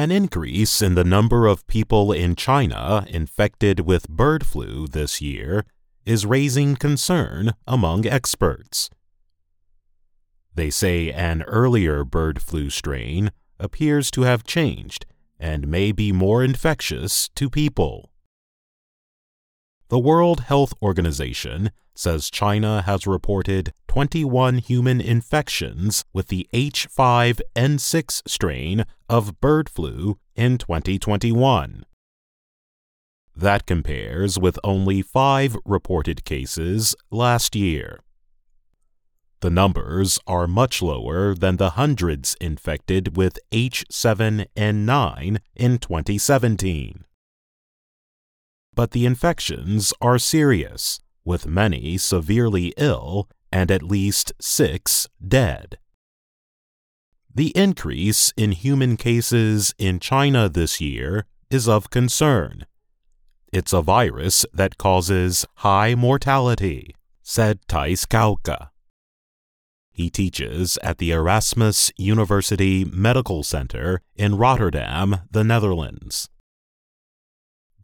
An increase in the number of people in China infected with bird flu this year is raising concern among experts. They say an earlier bird flu strain appears to have changed and may be more infectious to people. The World Health Organization says China has reported 21 human infections with the H5N6 strain of bird flu in 2021. That compares with only five reported cases last year. The numbers are much lower than the hundreds infected with H7N9 in 2017. But the infections are serious, with many severely ill and at least six dead. The increase in human cases in China this year is of concern. It's a virus that causes high mortality, said Thijs Kuiken. He teaches at the Erasmus University Medical Center in Rotterdam, the Netherlands.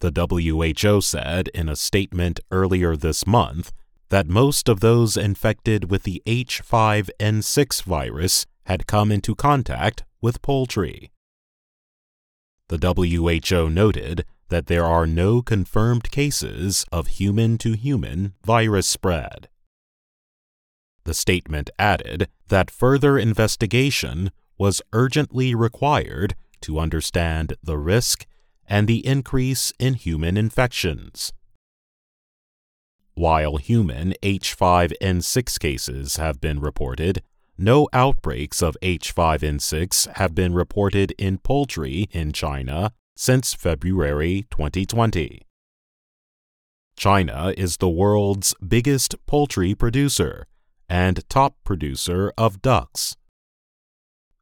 The WHO said in a statement earlier this month that most of those infected with the H5N6 virus had come into contact with poultry. The WHO noted that there are no confirmed cases of human to human virus spread. The statement added that further investigation was urgently required to understand the risk and the increase in human infections. While human H5N6 cases have been reported, no outbreaks of H5N6 have been reported in poultry in China since February 2020. China is the world's biggest poultry producer and top producer of ducks.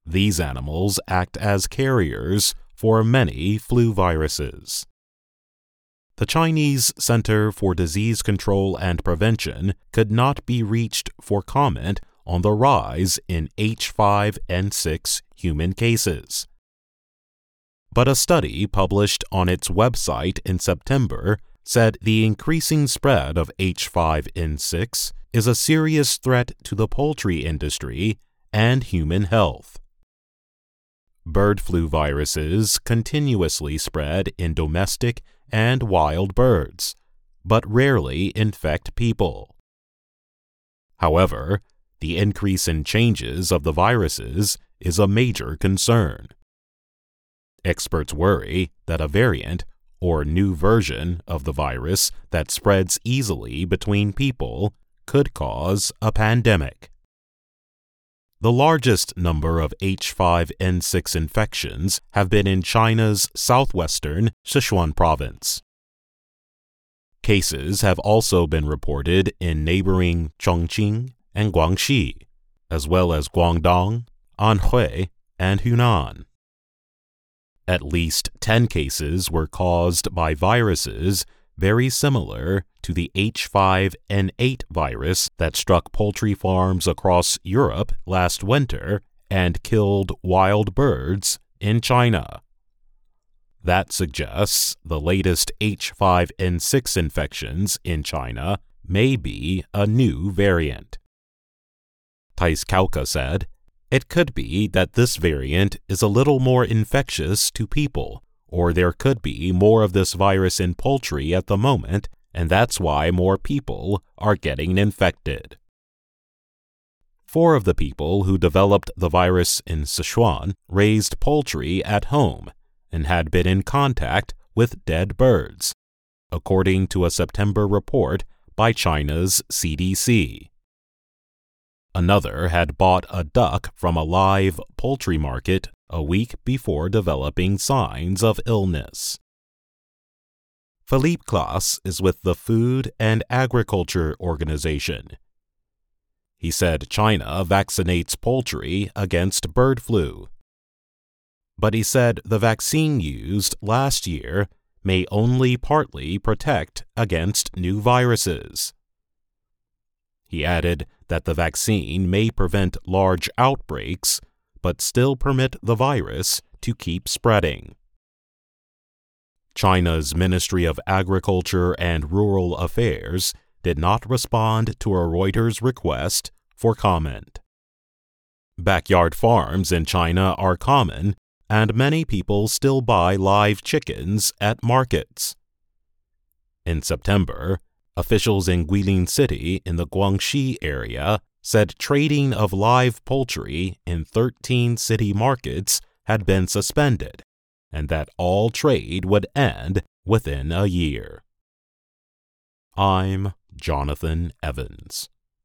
These animals act as carriers for many flu viruses. The Chinese Center for Disease Control and Prevention could not be reached for comment on the rise in H5N6 human cases. But a study published on its website in September said the increasing spread of H5N6 is a serious threat to the poultry industry and human health. Bird flu viruses continuously spread in domestic and wild birds, but rarely infect people. However, the increase in changes of the viruses is a major concern. Experts worry that a variant or new version of the virus that spreads easily between people could cause a pandemic. The largest number of H5N6 infections have been in China's southwestern Sichuan province. Cases have also been reported in neighboring Chongqing and Guangxi, as well as Guangdong, Anhui, and Hunan. At least 10 cases were caused by viruses very similar to the H5N8 virus that struck poultry farms across Europe last winter and killed wild birds in China. That suggests the latest H5N6 infections in China may be a new variant. Thijs Kuiken said, It could be that this variant is a little more infectious to people or there could be more of this virus in poultry at the moment, and that's why more people are getting infected. Four of the people who developed the virus in Sichuan raised poultry at home and had been in contact with dead birds, according to a September report by China's CDC. Another had bought a duck from a live poultry market a week before developing signs of illness. Filip Claes is with the Food and Agriculture Organization. He said China vaccinates poultry against bird flu. But he said the vaccine used last year may only partly protect against new viruses. He added that the vaccine may prevent large outbreaks but still permit the virus to keep spreading. China's Ministry of Agriculture and Rural Affairs did not respond to a Reuters request for comment. Backyard farms in China are common, and many people still buy live chickens at markets. In September, officials in Guilin City in the Guangxi area said trading of live poultry in 13 city markets had been suspended and that all trade would end within a year. I'm Jonathan Evans.